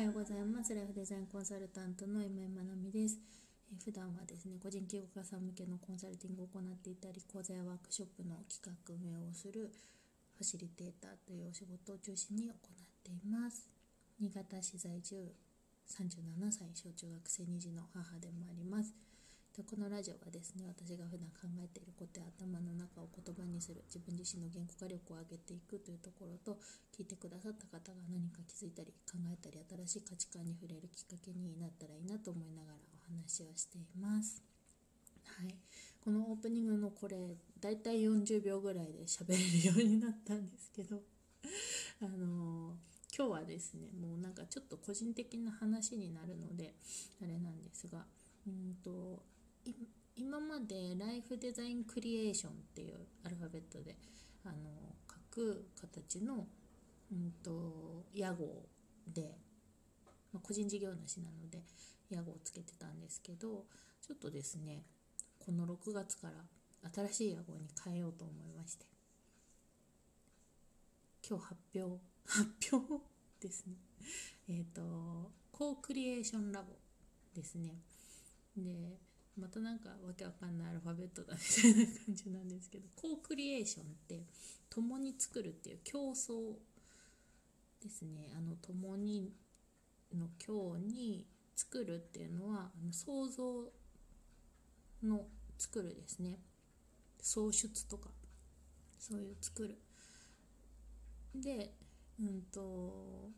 おはようございます。ライフデザインコンサルタントの今井まなみです、えー、普段はですね個人起業家さん向けのコンサルティングを行っていたり講座やワークショップの企画運営をするファシリテーターというお仕事を中心に行っています新潟市在住37歳小中学生2児の母でもありますでこのラジオはですね私が普段考えていることや頭の中を言葉にする自分自身の言語化力を上げていくというところと聞いてくださった方が何か気づいたり考えたり新しい価値観に触れるきっかけになったらいいなと思いながらお話をしています。はい、このオープニングのこれだいたい40秒ぐらいで喋れるようになったんですけど あのー、今日はですねもうなんかちょっと個人的な話になるのであれなんですがうんと今までライフデザインクリエーションっていうアルファベットであの書く形の、うんと、屋号で、まあ、個人事業主なので屋号をつけてたんですけどちょっとですねこの6月から新しい屋号に変えようと思いまして。今日発表 発表ですね。えっ、ー、とコークリエーションラボですね。でまたなんかわけわかんないアルファベットだみたいな感じなんですけど コークリエーションって共に作るっていう競争ですね。あの共にの今日に作るっていうのはあの想像の作るですね。創出とかそういう作る。でうんと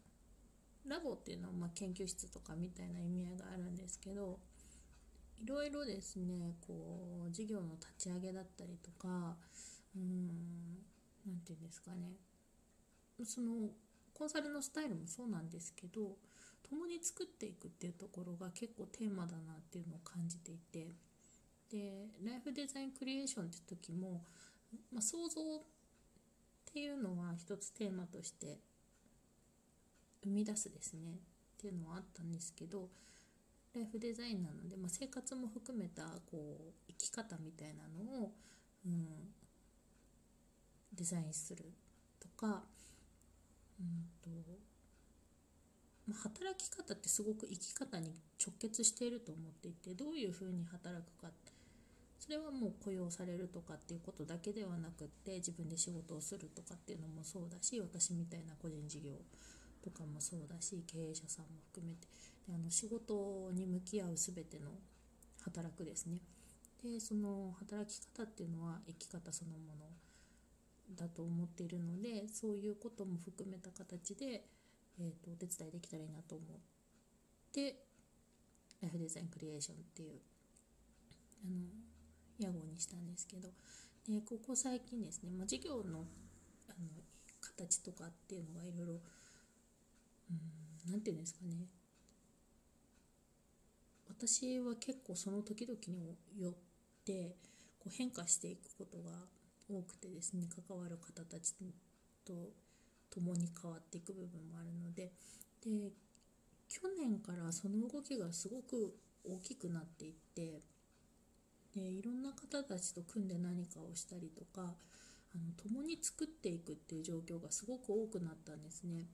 ラボっていうのはま研究室とかみたいな意味合いがあるんですけどいろいろですねこう事業の立ち上げだったりとかうん何て言うんですかね。そのコンサルのスタイルもそうなんですけど共に作っていくっていうところが結構テーマだなっていうのを感じていてでライフデザインクリエーションって時も、まあ、想像っていうのは一つテーマとして生み出すですねっていうのはあったんですけどライフデザインなので、まあ、生活も含めたこう生き方みたいなのを、うん、デザインするとか、うんとまあ、働き方ってすごく生き方に直結していると思っていてどういうふうに働くかそれはもう雇用されるとかっていうことだけではなくって自分で仕事をするとかっていうのもそうだし私みたいな個人事業とかもそうだし経営者さんも含めてであの仕事に向き合う全ての働くですね。でその働き方っていうのは生き方そのものだと思っているのでそういうことも含めた形で、えーと、お手伝いできたらいいなと思ってライフデザインクリエーションっていうあの屋号にしたんですけど。でここ最近ですね、まあ、事業のあの形とかっていうのがいろいろ何て言うんですかね。私は結構その時々によってこう変化していくことが多くてですね関わる方たちと共に変わっていく部分もあるのでで去年からその動きがすごく大きくなっていってでいろんな方たちと組んで何かをしたりとかあの共に作っていくっていう状況がすごく多くなったんですね。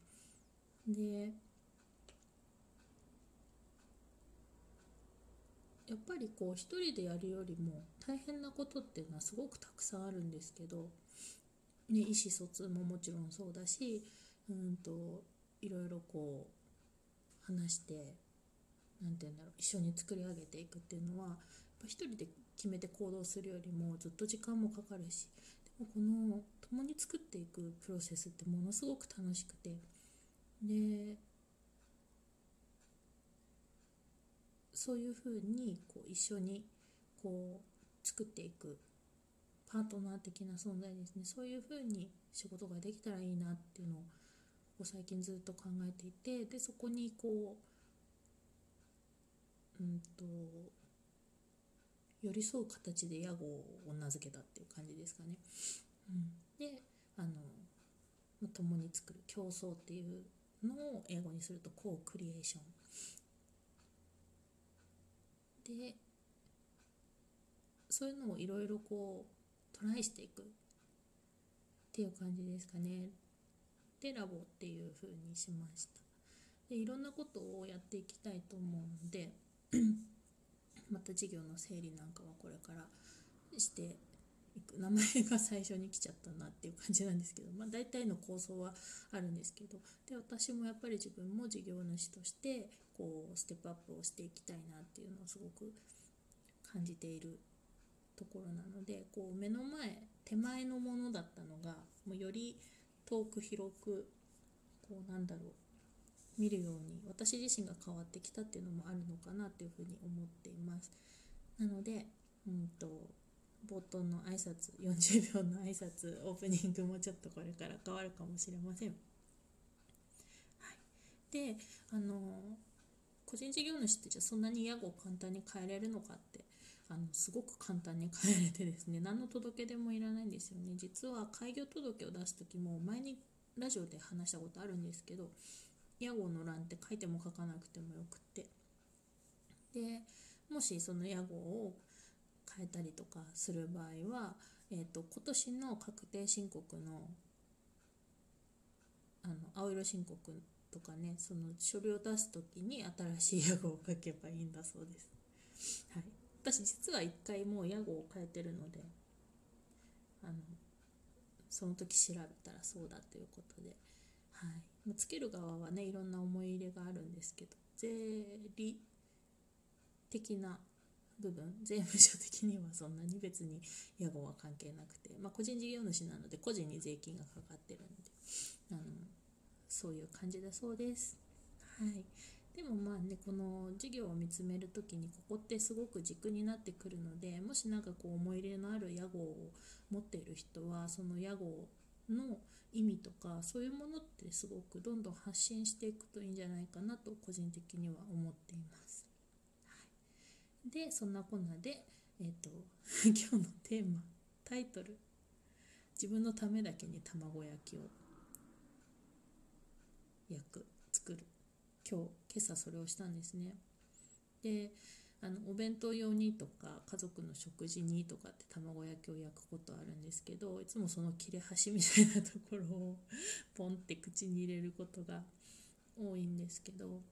でやっぱりこう一人でやるよりも大変なことっていうのはすごくたくさんあるんですけど、ね、意思疎通ももちろんそうだしうんといろいろこう話して何て言うんだろう一緒に作り上げていくっていうのはやっぱ一人で決めて行動するよりもずっと時間もかかるしでもこの共に作っていくプロセスってものすごく楽しくてでそういうふうにこう一緒にこう作っていくパートナー的な存在ですね。そういうふうに仕事ができたらいいなっていうのをこう最近ずっと考えていてでそこにこううんと寄り添う形で屋号を名付けたっていう感じですかね。うん、であの共に作る競争っていうのを英語にするとコークリエーション。でそういうのをいろいろこうトライしていく。っていう感じですかね。でラボっていう風にしました。でいろんなことをやっていきたいと思うので また授業の整理なんかはこれからして名前が最初に来ちゃったなっていう感じなんですけど、まあ、大体の構想はあるんですけどで私もやっぱり自分も事業主としてこうステップアップをしていきたいなっていうのをすごく感じているところなのでこう目の前手前のものだったのがもうより遠く広くこうなんだろう見るように私自身が変わってきたっていうのもあるのかなっていうふうに思っています。なのでうんと冒頭の挨拶40秒の挨拶オープニングもちょっとこれから変わるかもしれません、はい、であの個人事業主ってじゃあそんなに屋号を簡単に変えれるのかってあのすごく簡単に変えれてですね何の届け出もいらないんですよね。実は開業届を出す時も前にラジオで話したことあるんですけど屋号の欄って書いても書かなくてもよくって。でもしその屋号を変えたりとかする場合は、えーと、今年の確定申告のあの青色申告とかねその書類を出す時に新しい屋号を書けばいいんだそうです。はい、私実は1回もう屋号を変えてるのであのその時調べたらそうだということで、はい、つける側はねいろんな思い入れがあるんですけど税理的な部分 税務署的にはそんなに別に屋号は関係なくて、まあ、個人事業主なので個人に税金がかかってるのであのそういう感じだそうです。はいでもまあねこの事業を見つめる時にここってすごく軸になってくるのでもし何かこう思い入れのある屋号を持っている人はその屋号の意味とかそういうものってすごくどんどん発信していくといいんじゃないかなと個人的には思っています。でそんなこんなで、えーと、今日のテーマタイトル「自分のためだけに卵焼きを。焼く作る」今日今朝それをしたんですね。であのお弁当用にとか家族の食事にとかって卵焼きを焼くことあるんですけどいつもその切れ端みたいなところをポンって口に入れることが多いんですけど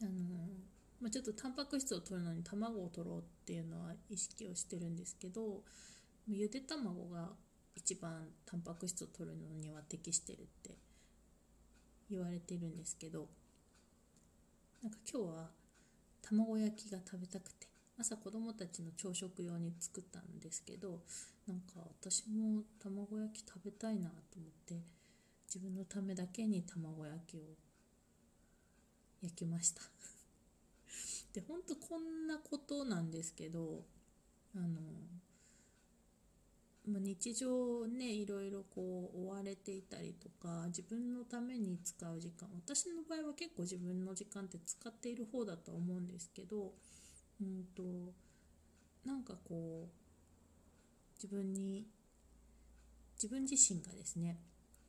あの、まあ、ちょっとタンパク質を取るのに卵を取ろうっていうのは意識をしてるんですけどゆで卵が一番タンパク質を取るのには適してるって言われてるんですけどなんか今日は卵焼きが食べたくて朝子供たちの朝食用に作ったんですけどなんか私も卵焼き食べたいなと思って自分のためだけに卵焼きを焼きました。でほんとこんなことなんですけどあのまあ日常ねいろいろこう追われていたりとか自分のために使う時間私の場合は結構自分の時間って使っている方だと思うんですけどうんとなんかこう自分に自分自身がですね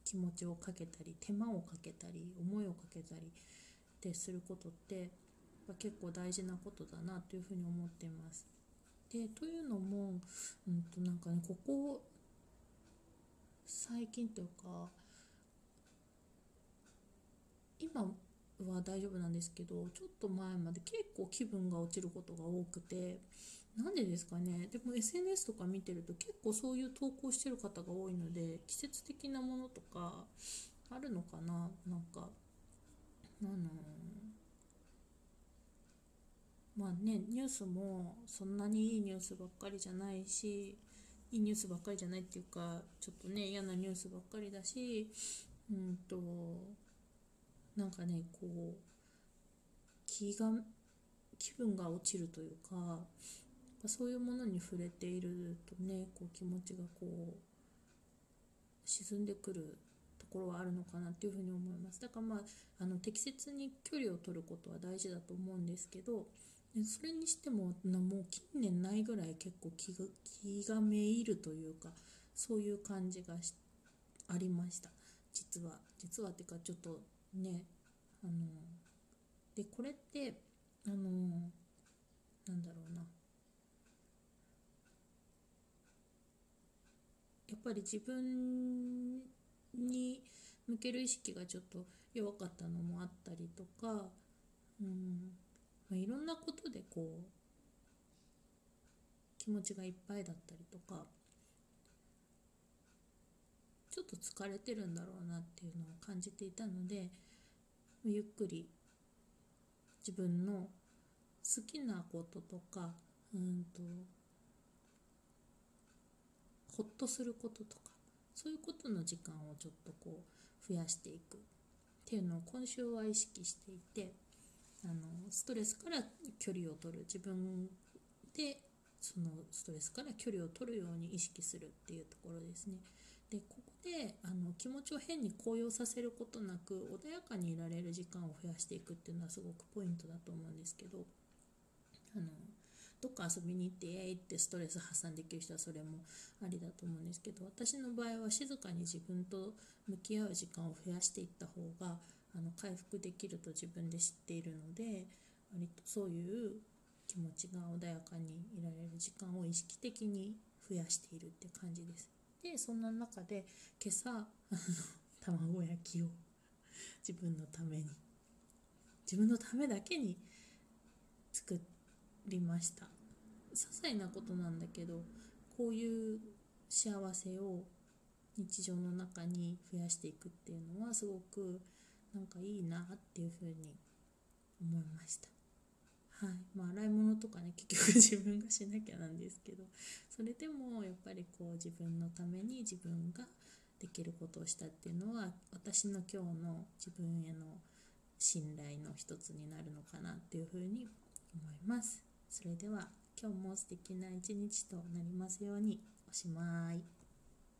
気持ちをかけたり手間をかけたり思いをかけたりってすることって結構大事なことだなというふうに思っています。でというのも、うんとなんかね、ここ最近というか今は大丈夫なんですけどちょっと前まで結構気分が落ちることが多くてなんでですかねでも SNS とか見てると結構そういう投稿してる方が多いので季節的なものとかあるのかななんかあのまあねニュースもそんなにいいニュースばっかりじゃないしいいニュースばっかりじゃないっていうかちょっとね嫌なニュースばっかりだしうんとなんかねこう気が気分が落ちるというかそういうものに触れているとねこう気持ちがこう沈んでくるところはあるのかなっていうふうに思います。だからまああの適切に距離を取ることは大事だと思うんですけどそれにしてももう近年ないぐらい結構気が気がめいるというかそういう感じがありました。実は。実はっていうかちょっとねあのでこれってあのなんだろうな。やっぱり自分に向ける意識がちょっと弱かったのもあったりとか、うん。まあ、いろんなことでこう気持ちがいっぱいだったりとかちょっと疲れてるんだろうなっていうのを感じていたのでゆっくり自分の好きなこととかうんとほっとすることとかそういうことの時間をちょっとこう増やしていくっていうのを今週は意識していてあのストレスから距離を取る自分でそのストレスから距離を取るように意識するっていうところですね。でここであの気持ちを変に高揚させることなく穏やかにいられる時間を増やしていくっていうのはすごくポイントだと思うんですけどあのどっか遊びに行ってえいってストレス発散できる人はそれもありだと思うんですけど私の場合は静かに自分と向き合う時間を増やしていった方があの回復できると自分で知っているので割とそういう気持ちが穏やかにいられる時間を意識的に増やしているって感じです。でそんな中で今朝あの卵焼きを自分のために自分のためだけに作りました些細なことなんだけどこういう幸せを日常の中に増やしていくっていうのはすごくなんかいいなっていうふうに思いました。はいまあ、洗い物とかね 結局自分がしなきゃなんですけどそれでもやっぱりこう自分のために自分ができることをしたっていうのは私の今日の自分への信頼の一つになるのかなっていうふうに思います。それでは今日も素敵な一日となりますようにおしまい。